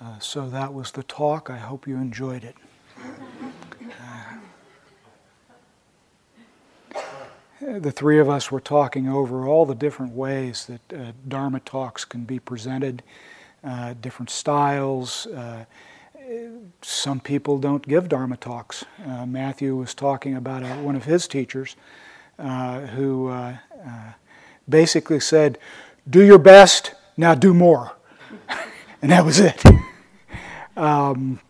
Uh, so that was the talk. I hope you enjoyed it. Uh, the three of us were talking over all the different ways that uh, Dharma talks can be presented, uh, different styles. Some people don't give Dharma talks. Matthew was talking about a, one of his teachers who basically said, Do your best, now do more. and that was it. Um,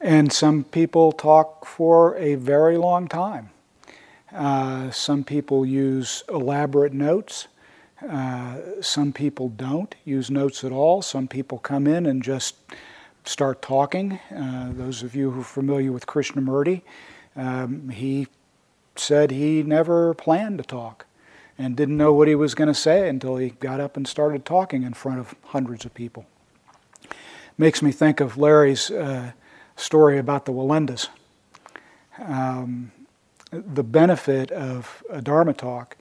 and some people talk for a very long time. Uh, some people use elaborate notes. Uh, some people don't use notes at all. Some people come in and just start talking. Uh, those of you who are familiar with Krishnamurti, um, he said he never planned to talk and didn't know what he was going to say until he got up and started talking in front of hundreds of people. Makes me think of Larry's uh, story about the Wallendas. Um, the benefit of a Dharma talk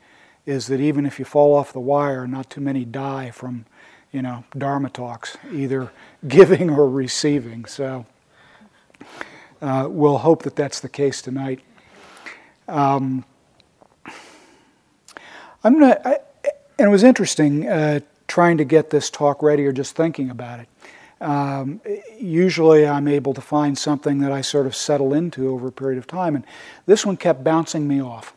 is that even if you fall off the wire, not too many die from, you know, Dharma talks, either giving or receiving. So uh, we'll hope that that's the case tonight. Um, I'm gonna, I, and it was interesting uh, trying to get this talk ready or just thinking about it. Um, usually I'm able to find something that I sort of settle into over a period of time, and this one kept bouncing me off.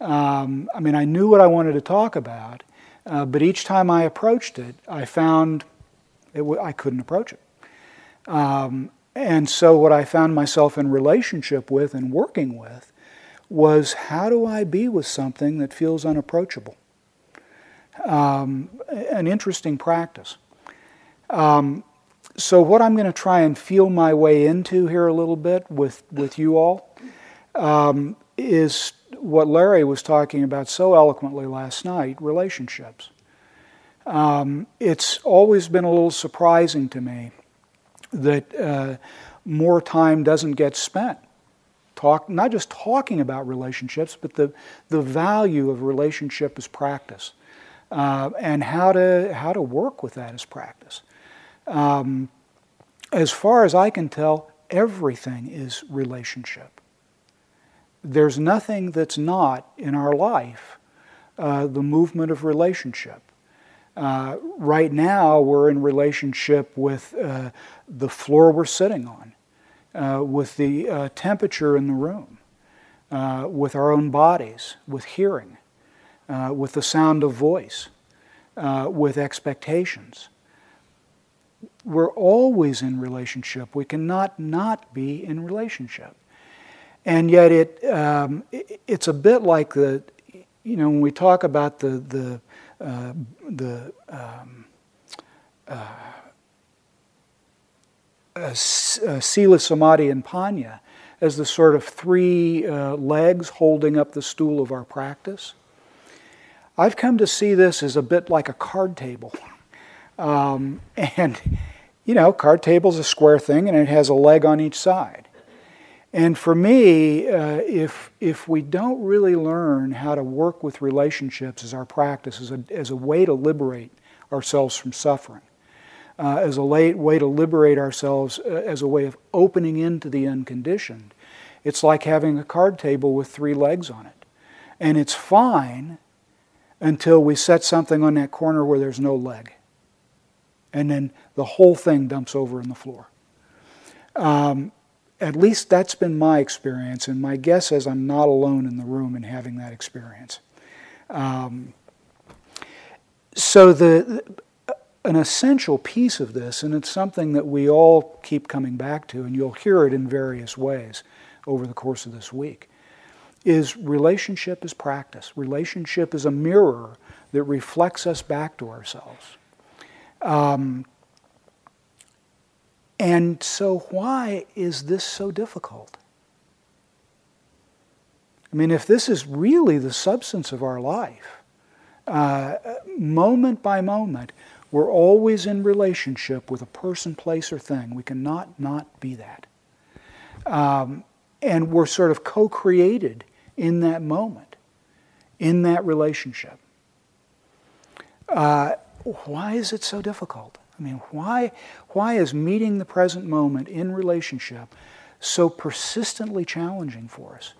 Um, I mean, I knew what I wanted to talk about, uh, but each time I approached it, I found it w- I couldn't approach it. Um, and so, what I found myself in relationship with and working with was how do I be with something that feels unapproachable? Um, an interesting practice. Um, so, what I'm going to try and feel my way into here a little bit with, with you all um, is what Larry was talking about so eloquently last night relationships. Um, it's always been a little surprising to me that uh, more time doesn't get spent talk, not just talking about relationships, but the, the value of relationship as practice uh, and how to, how to work with that as practice. Um, as far as I can tell, everything is relationship. There's nothing that's not in our life uh, the movement of relationship. Uh, right now, we're in relationship with uh, the floor we're sitting on uh, with the uh, temperature in the room, uh, with our own bodies, with hearing, with the sound of voice, with expectations. We're always in relationship. We cannot not be in relationship. And yet, it, um, it it's a bit like the, you know, when we talk about the, the, uh, the um, uh, Sila Samadhi and Panna as the sort of three uh, legs holding up the stool of our practice. I've come to see this as a bit like a card table. Um, and, you know, card table is a square thing and it has a leg on each side. And for me, uh, if, if we don't really learn how to work with relationships as our practice, as a, as a way to liberate ourselves from suffering, uh, as a way to liberate ourselves, uh, as a way of opening into the unconditioned. It's like having a card table with three legs on it. And it's fine until we set something on that corner where there's no leg. And then the whole thing dumps over on the floor. Um, at least that's been my experience, and my guess is I'm not alone in the room in having that experience. Um, so the an essential piece of this, and it's something that we all keep coming back to, and you'll hear it in various ways over the course of this week, is relationship is practice. Relationship is a mirror that reflects us back to ourselves. Um, and so, why is this so difficult? I mean, if this is really the substance of our life, uh, moment by moment, we're always in relationship with a person, place, or thing. We cannot not be that. Um, and we're sort of co created in that moment, in that relationship. Uh, why is it so difficult? I mean, why, why is meeting the present moment in relationship so persistently challenging for us?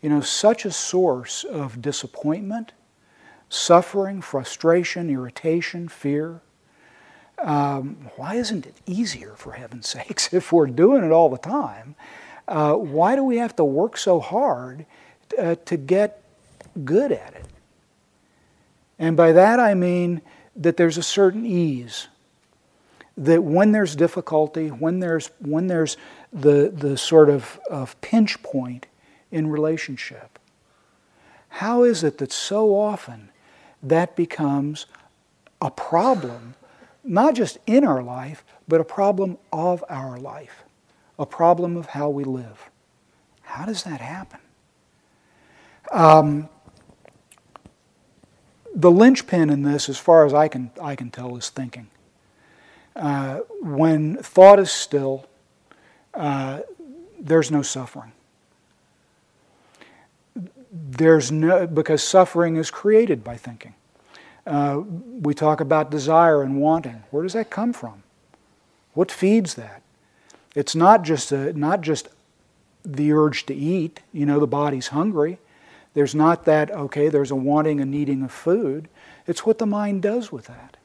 You know, such a source of disappointment, suffering, frustration, irritation, fear. Um, why isn't it easier, for heaven's sakes, if we're doing it all the time? Uh, why do we have to work so hard uh, to get good at it? And by that I mean that there's a certain ease. That when there's difficulty, when there's, when there's the, the sort of, of pinch point in relationship, how is it that so often that becomes a problem, not just in our life, but a problem of our life, a problem of how we live? How does that happen? Um, the linchpin in this, as far as I can, I can tell, is thinking. Uh, when thought is still, uh, there's no suffering. There's no, because suffering is created by thinking. Uh, we talk about desire and wanting. Where does that come from? What feeds that? It's not just, a, not just the urge to eat, you know, the body's hungry. There's not that, okay, there's a wanting and needing of food. It's what the mind does with that.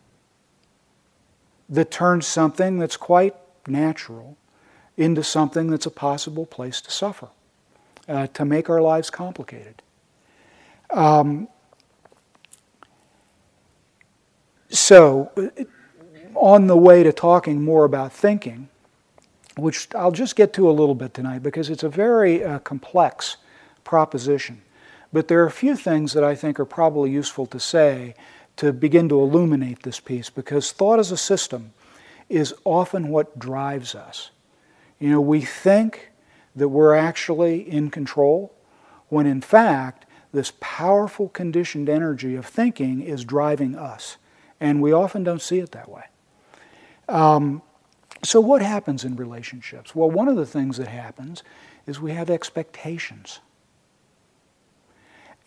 That turns something that's quite natural into something that's a possible place to suffer, uh, to make our lives complicated. Um, so, on the way to talking more about thinking, which I'll just get to a little bit tonight because it's a very uh, complex proposition. But there are a few things that I think are probably useful to say to begin to illuminate this piece because thought as a system is often what drives us. You know, we think that we're actually in control when in fact this powerful conditioned energy of thinking is driving us. And we often don't see it that way. Um, so, what happens in relationships? Well, one of the things that happens is we have expectations.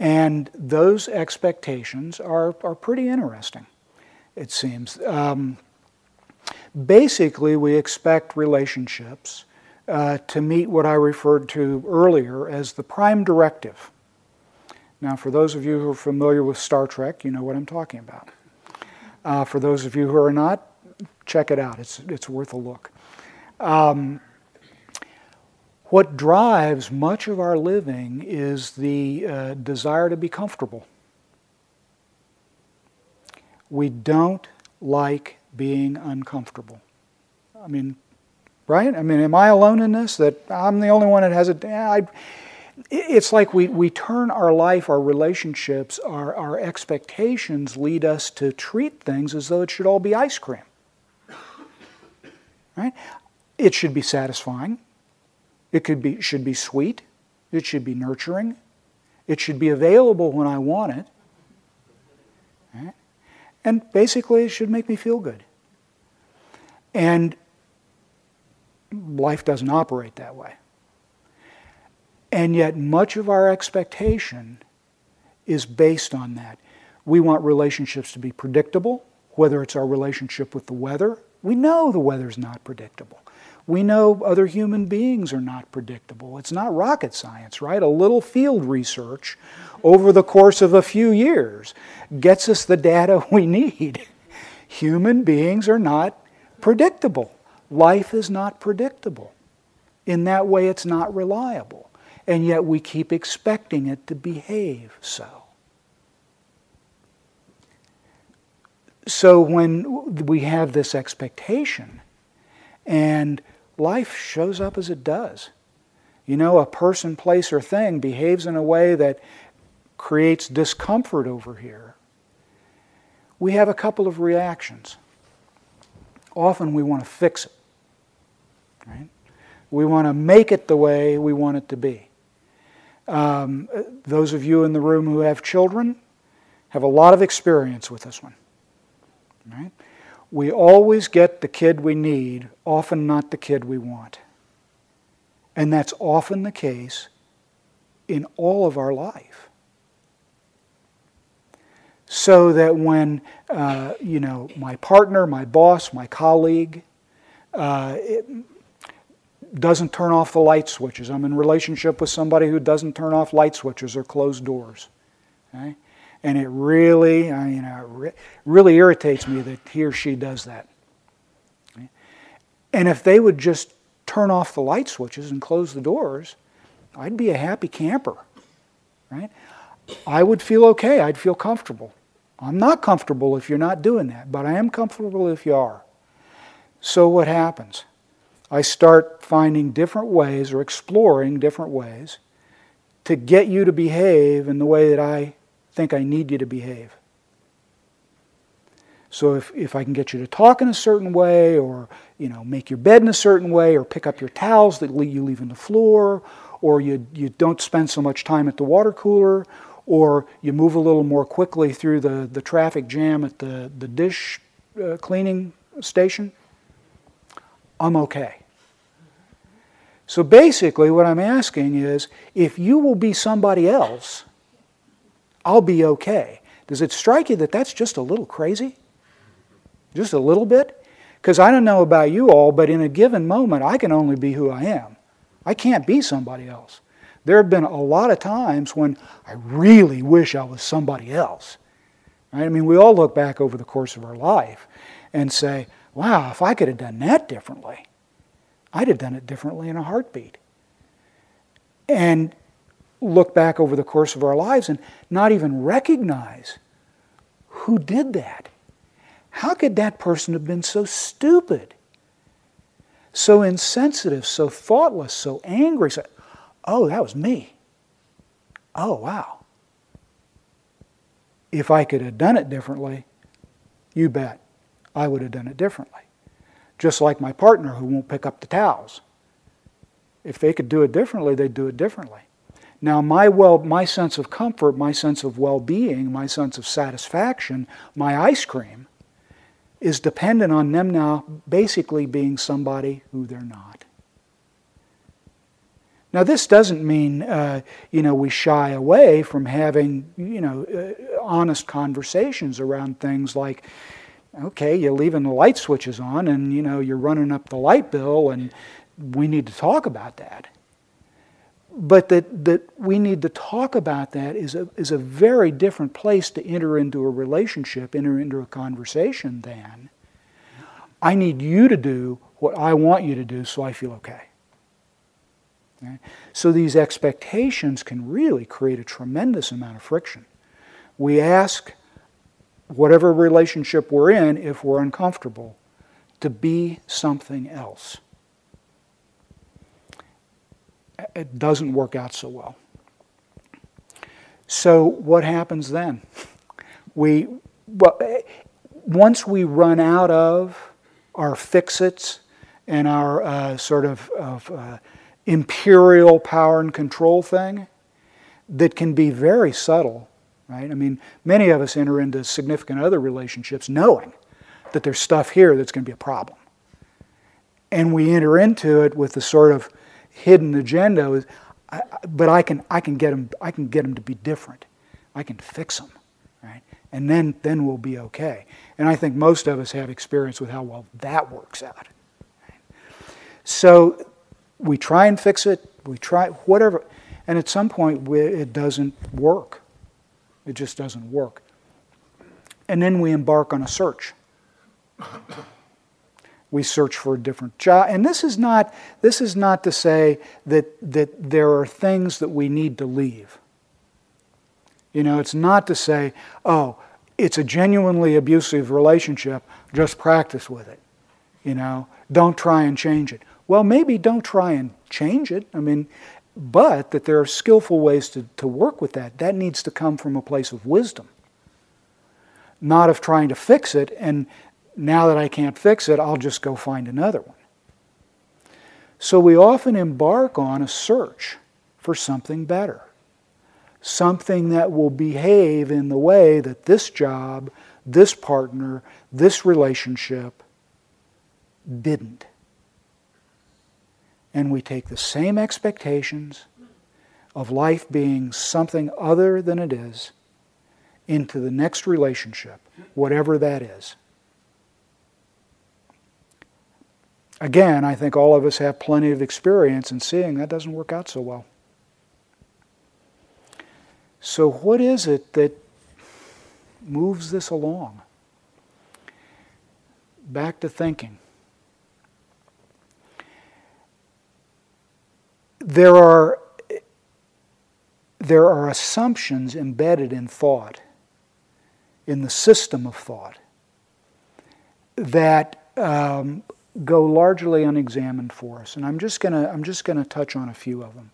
And those expectations are, are pretty interesting, it seems. Um, basically, we expect relationships uh, to meet what I referred to earlier as the prime directive. Now, for those of you who are familiar with Star Trek, you know what I'm talking about. Uh, for those of you who are not, check it out. It's, it's worth a look. Um, what drives much of our living is the uh, desire to be comfortable. We don't like being uncomfortable. I mean, right? I mean, am I alone in this? That I'm the only one that has it? I, it's like we, we turn our life, our relationships, our, our expectations lead us to treat things as though it should all be ice cream. Right? It should be satisfying. It could be, should be sweet. It should be nurturing. It should be available when I want it. Right? And basically, it should make me feel good. And life doesn't operate that way. And yet, much of our expectation is based on that. We want relationships to be predictable, whether it's our relationship with the weather. We know the weather's not predictable. We know other human beings are not predictable. It's not rocket science, right? A little field research over the course of a few years gets us the data we need. Human beings are not predictable. Life is not predictable. In that way, it's not reliable. And yet, we keep expecting it to behave so. So, when we have this expectation, and life shows up as it does. You know, a person, place, or thing behaves in a way that creates discomfort over here. We have a couple of reactions. Often we want to fix it, right? We want to make it the way we want it to be. Um, those of you in the room who have children have a lot of experience with this one, right? We always get the kid we need, often not the kid we want. And that's often the case in all of our life. so that when uh, you know my partner, my boss, my colleague uh, doesn't turn off the light switches, I'm in relationship with somebody who doesn't turn off light switches or close doors, okay? And it really, you know, really irritates me that he or she does that. And if they would just turn off the light switches and close the doors, I'd be a happy camper, right? I would feel okay. I'd feel comfortable. I'm not comfortable if you're not doing that, but I am comfortable if you are. So what happens? I start finding different ways or exploring different ways to get you to behave in the way that I think I need you to behave. So if, if I can get you to talk in a certain way, or you know, make your bed in a certain way, or pick up your towels that you leave on the floor, or you, you don't spend so much time at the water cooler, or you move a little more quickly through the, the traffic jam at the, the dish uh, cleaning station, I'm okay. So basically, what I'm asking is if you will be somebody else, I'll be okay. Does it strike you that that's just a little crazy? Just a little bit? Because I don't know about you all, but in a given moment, I can only be who I am. I can't be somebody else. There have been a lot of times when I really wish I was somebody else. Right? I mean, we all look back over the course of our life and say, wow, if I could have done that differently, I'd have done it differently in a heartbeat. And look back over the course of our lives and not even recognize who did that. How could that person have been so stupid, so insensitive, so thoughtless, so angry? So, Oh, that was me. Oh, wow. If I could have done it differently, you bet I would have done it differently. Just like my partner who won't pick up the towels. If they could do it differently, they'd do it differently. Now, my, well, my sense of comfort, my sense of well being, my sense of satisfaction, my ice cream, is dependent on them now basically being somebody who they're not. Now, this doesn't mean, uh, you know, we shy away from having, you know, uh, honest conversations around things like, okay, you're leaving the light switches on and, you know, you're running up the light bill and we need to talk about that. But that, that we need to talk about that is a, is a very different place to enter into a relationship, enter into a conversation than I need you to do what I want you to do so I feel okay. Okay? So these expectations can really create a tremendous amount of friction. We ask whatever relationship we're in, if we're uncomfortable, to be something else. It doesn't work out so well. So what happens then? We well, once we run out of our fix-its and our uh, sort of, of uh, imperial power and control thing that can be very subtle, right? I mean, many of us enter into significant other relationships knowing that there's stuff here that's going to be a problem. And we enter into it with the sort of hidden agenda, is, but I can, I can, get, them, I can get them to be different. I can fix them, right? And then, then we'll be okay. And I think most of us have experience with how well that works out. So we try and fix it, we try whatever, and at some point we, it doesn't work. It just doesn't work. And then we embark on a search. We search for a different job. And this is not, this is not to say that, that there are things that we need to leave. You know, it's not to say, oh, it's a genuinely abusive relationship, just practice with it. You know, don't try and change it. Well, maybe don't try and change it. I mean, but that there are skillful ways to, to work with that. That needs to come from a place of wisdom, not of trying to fix it, and now that I can't fix it, I'll just go find another one. So we often embark on a search for something better, something that will behave in the way that this job, this partner, this relationship didn't and we take the same expectations of life being something other than it is, into the next relationship, whatever that is. Again, I think all of us have plenty of experience in seeing that doesn't work out so well. So, what is it that moves this along? Back to thinking. There are, there are assumptions embedded in thought, in the system of thought, that um, go largely unexamined for us. And I'm just going to I'm just going to touch on a few of them.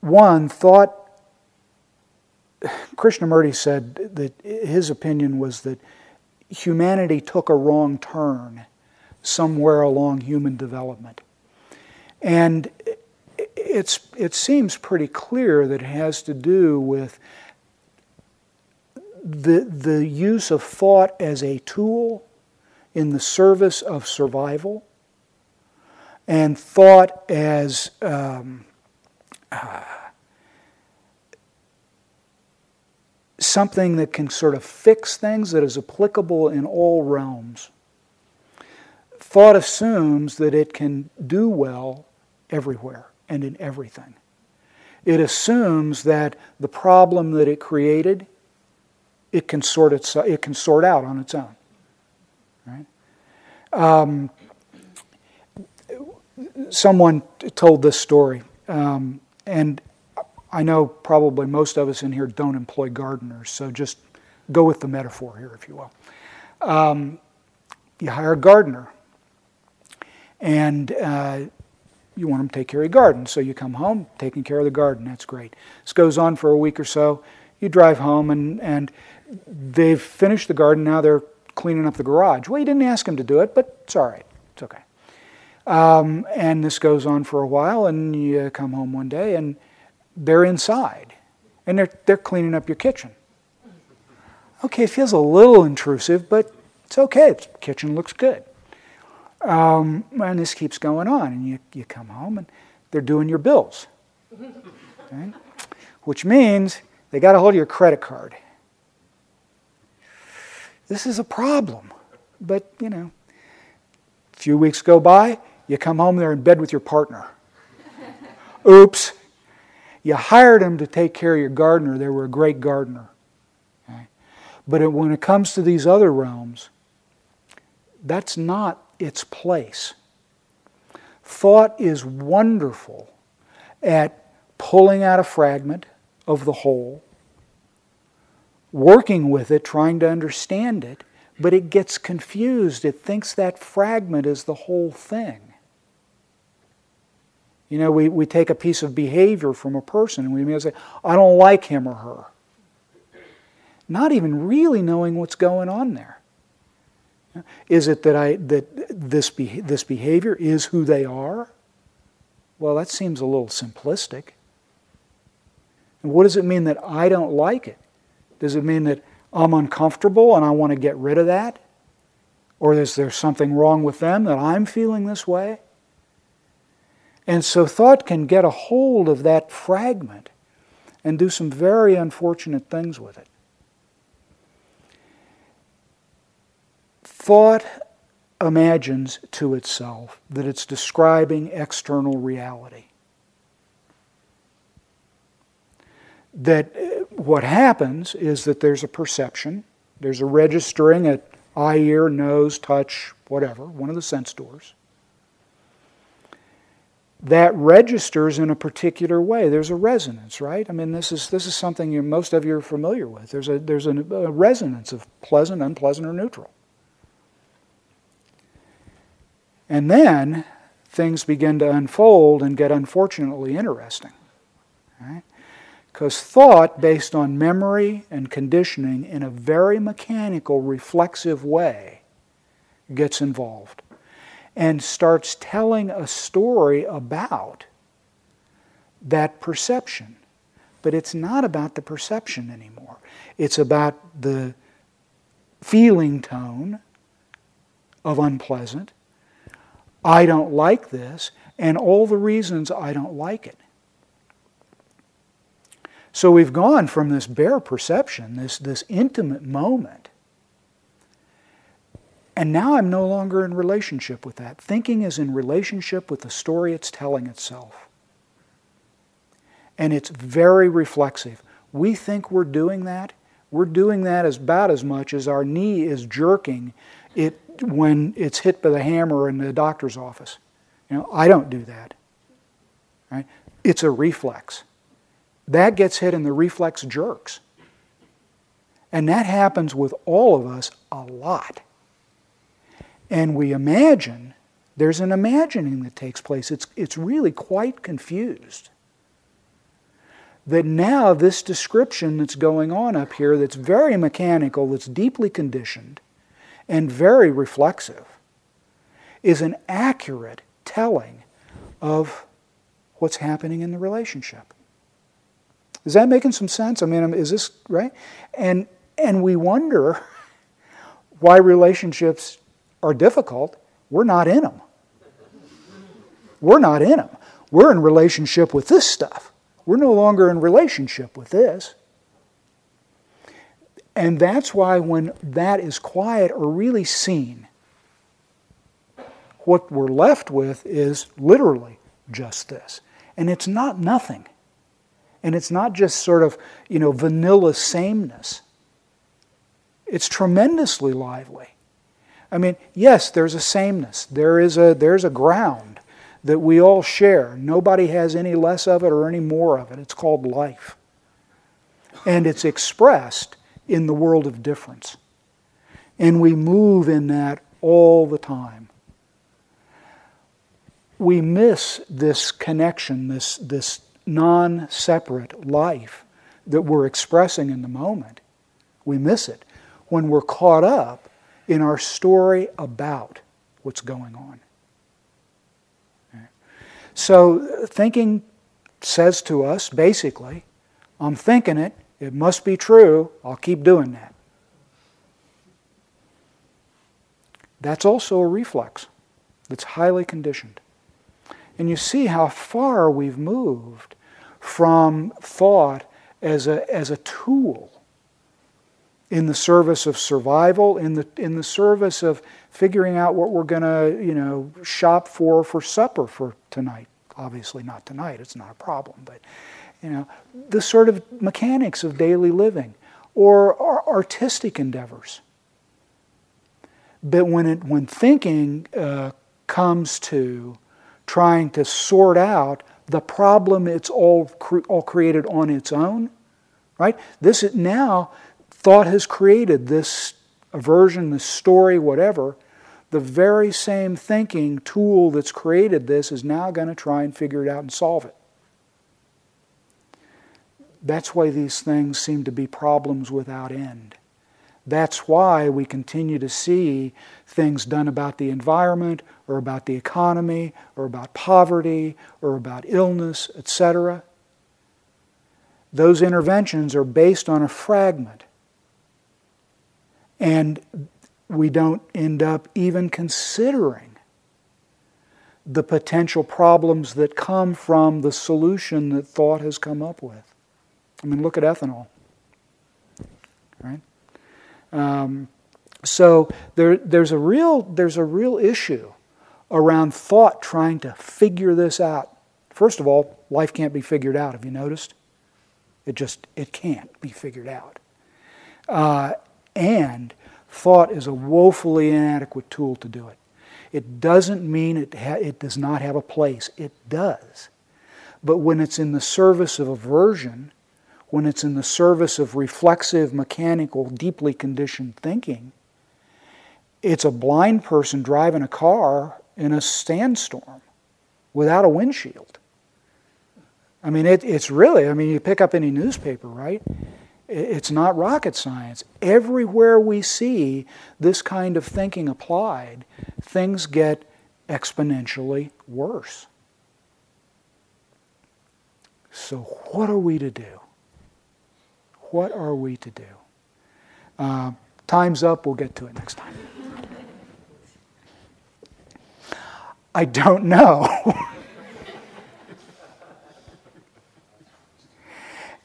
One, thought Krishnamurti said that his opinion was that humanity took a wrong turn somewhere along human development. And it's, it seems pretty clear that it has to do with the, the use of thought as a tool in the service of survival and thought as um, uh, something that can sort of fix things that is applicable in all realms. Thought assumes that it can do well everywhere and in everything. It assumes that the problem that it created, it can sort, it, it can sort out on its own. Right? Um, someone told this story, um, and I know probably most of us in here don't employ gardeners, so just go with the metaphor here, if you will. Um, you hire a gardener, and uh, you want them to take care of your garden. So you come home, taking care of the garden. That's great. This goes on for a week or so. You drive home, and, and they've finished the garden. Now they're cleaning up the garage. Well, you didn't ask him to do it, but it's all right. It's okay. Um, and this goes on for a while, and you come home one day, and they're inside, and they're, they're cleaning up your kitchen. Okay, it feels a little intrusive, but it's okay. The kitchen looks good. Um, and this keeps going on, and you, you come home, and they're doing your bills. Okay? Which means they got a hold of your credit card. This is a problem. But, you know, a few weeks go by, you come home, they're in bed with your partner. Oops. You hired them to take care of your gardener. They were a great gardener. Okay? But it, when it comes to these other realms, that's not its place. Thought is wonderful at pulling out a fragment of the whole working with it, trying to understand it, but it gets confused. It thinks that fragment is the whole thing. You know, we, we take a piece of behavior from a person and we may say, I don't like him or her. Not even really knowing what's going on there. Is it that, I, that this, be, this behavior is who they are? Well, that seems a little simplistic. And what does it mean that I don't like it? Does it mean that I'm uncomfortable and I want to get rid of that? Or is there something wrong with them that I'm feeling this way? And so thought can get a hold of that fragment and do some very unfortunate things with it. Thought imagines to itself that it's describing external reality. That uh, what happens is that there's a perception, there's a registering at eye, ear, nose, touch, whatever, one of the sense doors. That registers in a particular way. There's a resonance, right? I mean, this is this is something you most of you are familiar with. There's a there's a, a resonance of pleasant, unpleasant, or neutral. And then things begin to unfold and get unfortunately interesting. Right? Because thought, based on memory and conditioning in a very mechanical, reflexive way, gets involved and starts telling a story about that perception. But it's not about the perception anymore, it's about the feeling tone of unpleasant. I don't like this, and all the reasons I don't like it. So we've gone from this bare perception, this, this intimate moment, and now I'm no longer in relationship with that. Thinking is in relationship with the story it's telling itself. And it's very reflexive. We think we're doing that. We're doing that as about as much as our knee is jerking it when it's hit by the hammer in the doctor's office. You know, I don't do that. Right? It's a reflex. That gets hit and the reflex jerks. And that happens with all of us a lot and we imagine, there's an imagining that takes place. It's, it's really quite confused. That now, this description that's going on up here, that's very mechanical, that's deeply conditioned, and very reflexive, is an accurate telling of what's happening in the relationship. Is that making some sense? I mean, um, is this right? And and we wonder why relationships are difficult, we're not in them. We're not in them. We're in relationship with this stuff. We're no longer in relationship with this. And that's why when that is quiet or really seen, what we're left with is literally just this. And it's not nothing. And it's not just sort of, you know, vanilla sameness. It's tremendously lively. I mean, yes, there's a sameness. There is a, there's a ground that we all share. Nobody has any less of it or any more of it. It's called life. And it's expressed in the world of difference. And we move in that all the time. We miss this connection, this, this non separate life that we're expressing in the moment. We miss it when we're caught up in our story about what's going on. So, thinking says to us basically, I'm thinking it, it must be true, I'll keep doing that. That's also a reflex that's highly conditioned. And you see how far we've moved from thought as a, as a tool in the service of survival, in the, in the service of figuring out what we're going to, you know, shop for for supper for tonight. Obviously not tonight, it's not a problem, but, you know, the sort of mechanics of daily living or, artistic endeavors. But when, it, when thinking uh, comes to trying to sort out the problem it's all, cre- all created on its own, right? This is now thought has created this aversion, this story, whatever, the very same thinking tool that's created this is now going to try and figure it out and solve it. That's why these things seem to be problems without end. That's why we continue to see things done about the environment or about the economy or about poverty or about illness, etc. Those interventions are based on a fragment and we don't end up even considering the potential problems that come from the solution that thought has come up with. I mean, look at ethanol. Um, so there, there's, a real, there's a real issue around thought trying to figure this out. First of all, life can't be figured out. Have you noticed? It just it can't be figured out. Uh, and thought is a woefully inadequate tool to do it. It doesn't mean it, ha- it does not have a place, it does. But when it's in the service of aversion, when it's in the service of reflexive, mechanical, deeply conditioned thinking, it's a blind person driving a car in a sandstorm without a windshield. I mean, it, it's really, I mean, you pick up any newspaper, right? It's not rocket science. Everywhere we see this kind of thinking applied, things get exponentially worse. So, what are we to do? What are we to do? Uh, time's up. We'll get to it next time. I don't know.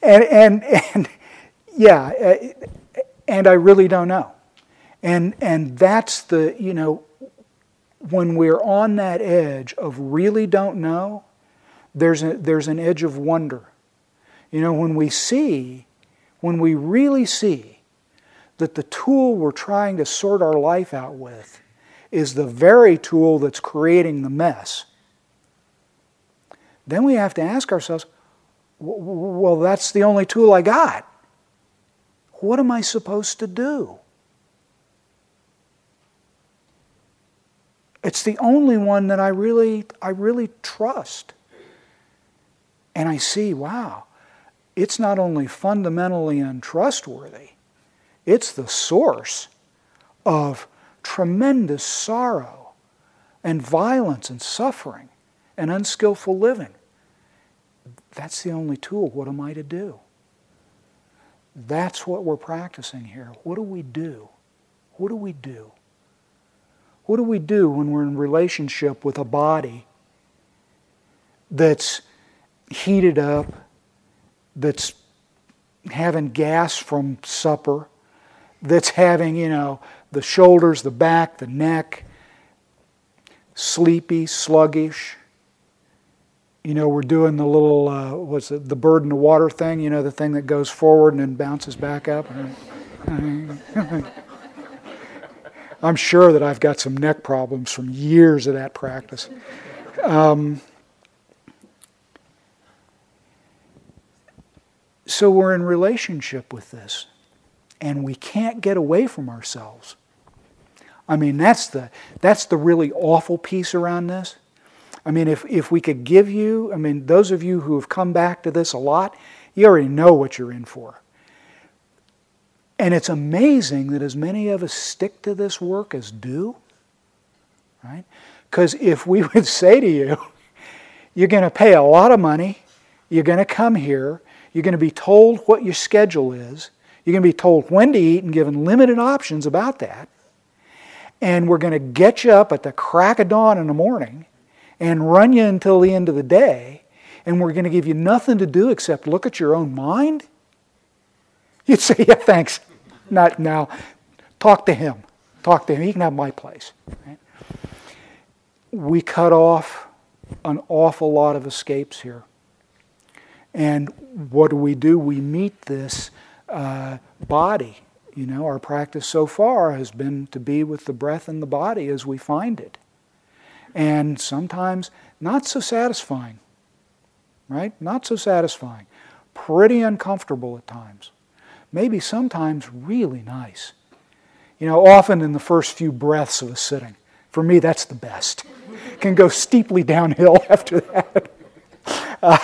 and, and, and yeah, uh, and I really don't know. And, and that's the, you know, when we're on that edge of really don't know, there's, a, there's an edge of wonder. You know, when we see, when we really see that the tool we're trying to sort our life out with is the very tool that's creating the mess, then we have to ask ourselves, well, that's the only tool I got. What am I supposed to do? It's the only one that I really, I really trust. And I see, wow, it's not only fundamentally untrustworthy, it's the source of tremendous sorrow and violence and suffering and unskillful living. That's the only tool. What am I to do? That's what we're practicing here. What do we do? What do we do? What do we do when we're in relationship with a body that's heated up, that's having gas from supper, that's having, you know, the shoulders, the back, the neck, sleepy, sluggish. You know, we're doing the little, uh, what's it, the bird in the water thing, you know, the thing that goes forward and then bounces back up. I'm sure that I've got some neck problems from years of that practice. Um, so we're in relationship with this, and we can't get away from ourselves. I mean, that's the, that's the really awful piece around this. I mean, if, if we could give you, I mean, those of you who have come back to this a lot, you already know what you're in for. And it's amazing that as many of us stick to this work as do, right? Because if we would say to you, you're going to pay a lot of money, you're going to come here, you're going to be told what your schedule is, you're going to be told when to eat and given limited options about that, and we're going to get you up at the crack of dawn in the morning and run you until the end of the day, and we're going to give you nothing to do except look at your own mind? You'd say, Yeah, thanks. Not now. Talk to him. Talk to him. He can have my place. Right? We cut off an awful lot of escapes here. And what do we do? We meet this uh, body you know, our practice so far has been to be with the breath and the body as we find it. And sometimes not so satisfying, right? Not so satisfying. Pretty uncomfortable at times. Maybe sometimes really nice. You know, often in the first few breaths of a sitting. For me, that's the best. Can go steeply downhill after that. Uh,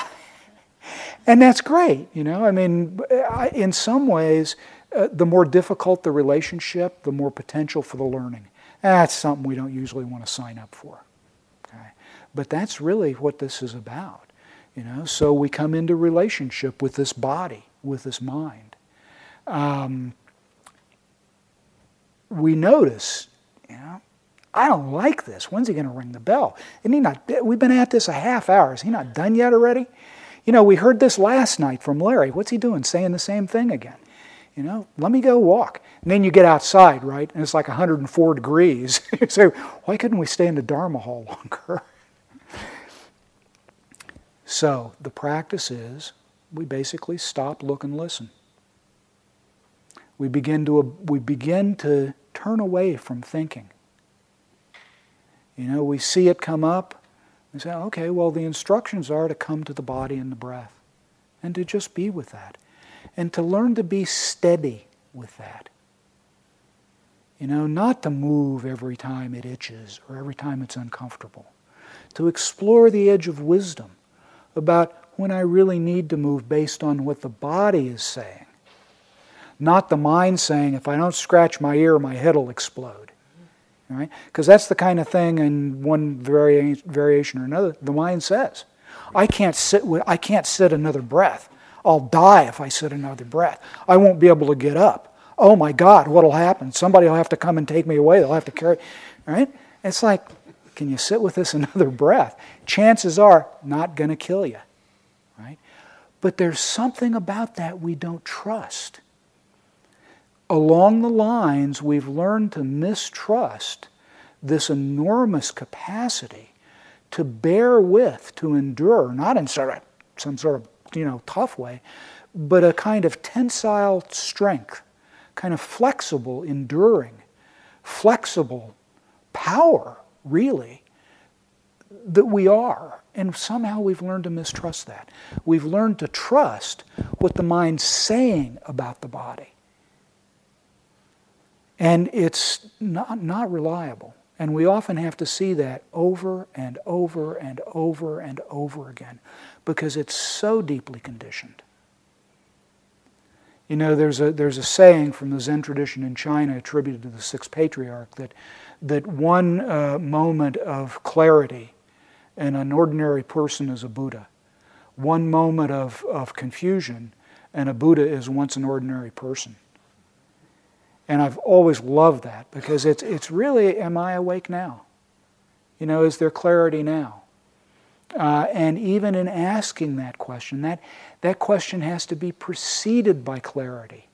and that's great, you know. I mean, in some ways, uh, the more difficult the relationship, the more potential for the learning. That's something we don't usually want to sign up for. Okay? But that's really what this is about. You know, so we come into relationship with this body, with this mind. Um, we notice, you know, I don't like this. When's he going to ring the bell? And he not? We've been at this a half hour. Is he not done yet already? You know, we heard this last night from Larry. What's he doing? Saying the same thing again. You know, let me go walk. And then you get outside, right? And it's like 104 degrees. you say, why couldn't we stay in the Dharma hall longer? so the practice is we basically stop, look, and listen. We begin to, we begin to turn away from thinking. You know, we see it come up. We say, okay, well, the instructions are to come to the body and the breath and to just be with that and to learn to be steady with that. You know, not to move every time it itches or every time it's uncomfortable. To explore the edge of wisdom about when I really need to move based on what the body is saying. Not the mind saying, if I don't scratch my ear, my head will explode. Right? Because that's the kind of thing in one vari- variation or another, the mind says. I can't sit with, I can't sit another breath. I'll die if I sit another breath. I won't be able to get up. Oh my God, what'll happen? Somebody will have to come and take me away. They'll have to carry. Right? It's like, can you sit with this another breath? Chances are not going to kill you. Right? But there's something about that we don't trust. Along the lines, we've learned to mistrust this enormous capacity to bear with, to endure, not in sort of some sort of you know tough way, but a kind of tensile strength, kind of flexible, enduring, flexible power, really, that we are. And somehow we've learned to mistrust that. We've learned to trust what the mind's saying about the body. And it's not, not reliable. And we often have to see that over and over and over and over again because it's so deeply conditioned. You know, there's a, there's a saying from the Zen tradition in China attributed to the sixth patriarch that, that one uh, moment of clarity in an ordinary person is a Buddha. One moment of, of confusion and a Buddha is once an ordinary person. And I've always loved that because it's, it's really, am I awake now? You know, is there clarity now? Uh, and even in asking that question, that, that question has to be preceded by clarity.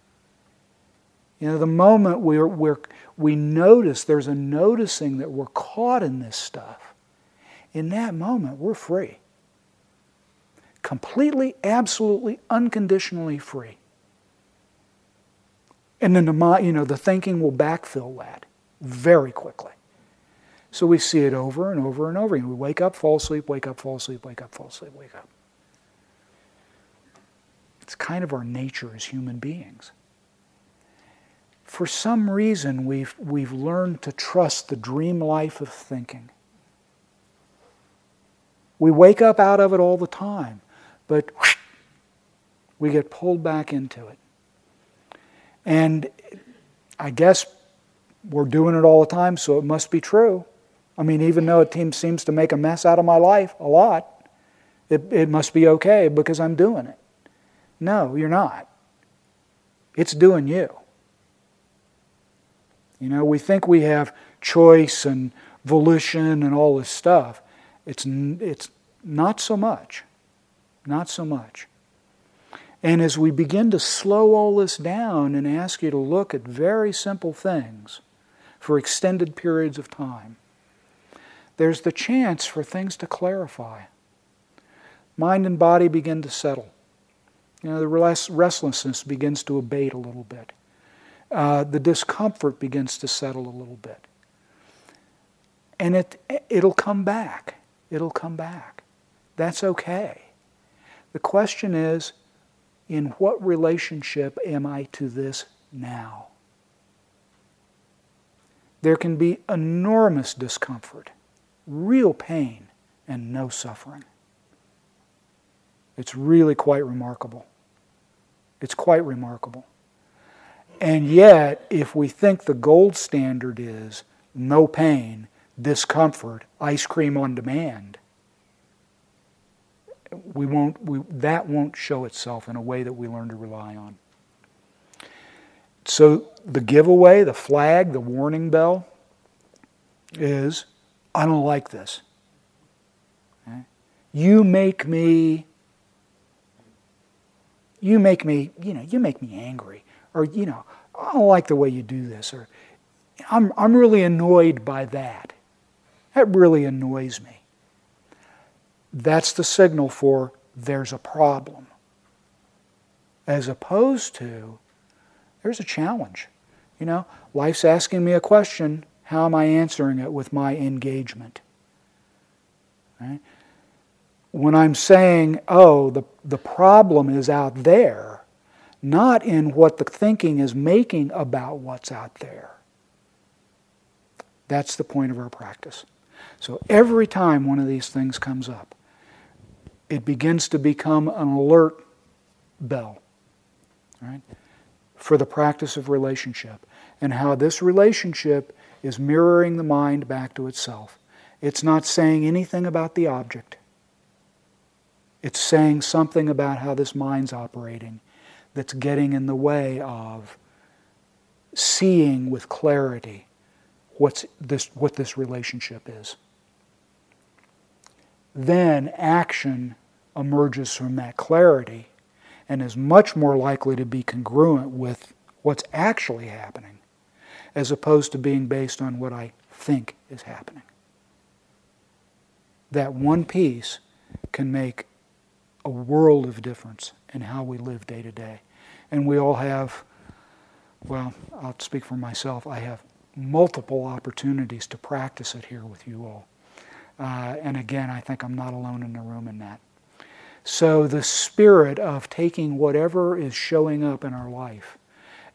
You know, the moment we're, we're, we notice, there's a noticing that we're caught in this stuff, in that moment, we're free. Completely, absolutely, unconditionally free. And then the, you know, the thinking will backfill that very quickly. So we see it over and over and over again. We wake up, fall asleep, wake up, fall asleep, wake up, fall asleep, wake up. It's kind of our nature as human beings. For some reason, we've, we've learned to trust the dream life of thinking. We wake up out of it all the time, but we get pulled back into it. And I guess we're doing it all the time, so it must be true. I mean, even though a team seems to make a mess out of my life a lot, it, it must be okay because I'm doing it. No, you're not. It's doing you. You know, we think we have choice and volition and all this stuff. It's, it's not so much. Not so much. And as we begin to slow all this down and ask you to look at very simple things for extended periods of time, there's the chance for things to clarify. Mind and body begin to settle. You know, the restlessness begins to abate a little bit. Uh, the discomfort begins to settle a little bit. And it, it'll come back. It'll come back. That's okay. The question is in what relationship am I to this now? There can be enormous discomfort, real pain, and no suffering. It's really quite remarkable. It's quite remarkable. And yet, if we think the gold standard is no pain, discomfort, ice cream on demand, we won't, we, that won't show itself in a way that we learn to rely on. So the giveaway, the flag, the warning bell is I don't like this. Okay? You make me you make me, you know, you make me angry or you know, I don't like the way you do this or I'm I'm really annoyed by that. That really annoys me. That's the signal for there's a problem. As opposed to, there's a challenge. You know, life's asking me a question. How am I answering it with my engagement? Right? When I'm saying, oh, the, the problem is out there, not in what the thinking is making about what's out there. That's the point of our practice. So every time one of these things comes up, it begins to become an alert bell right, for the practice of relationship and how this relationship is mirroring the mind back to itself. It's not saying anything about the object. It's saying something about how this mind's operating that's getting in the way of seeing with clarity what's this, what this relationship is. Then action emerges from that clarity and is much more likely to be congruent with what's actually happening as opposed to being based on what I think is happening. That one piece can make a world of difference in how we live day to day. And we all have, well, I'll speak for myself, I have multiple opportunities to practice it here with you all. Uh, and again, I think I'm not alone in the room in that. So, the spirit of taking whatever is showing up in our life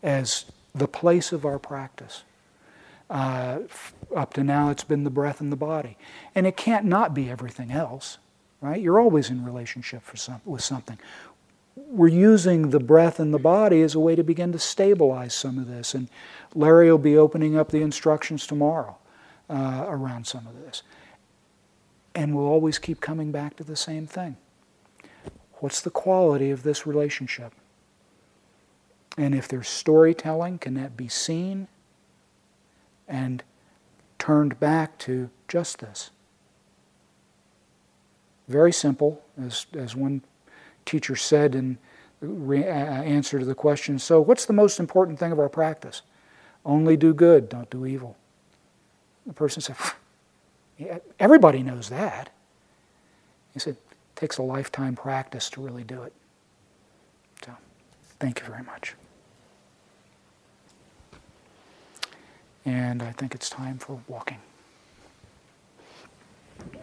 as the place of our practice. Uh, up to now, it's been the breath and the body. And it can't not be everything else, right? You're always in relationship some, with something. We're using the breath and the body as a way to begin to stabilize some of this. And Larry will be opening up the instructions tomorrow uh, around some of this. And we'll always keep coming back to the same thing. What's the quality of this relationship? And if there's storytelling, can that be seen and turned back to just this? Very simple, as, as one teacher said in re- answer to the question so, what's the most important thing of our practice? Only do good, don't do evil. The person said, yeah, everybody knows that. He said, takes a lifetime practice to really do it. So, thank you very much. And I think it's time for walking.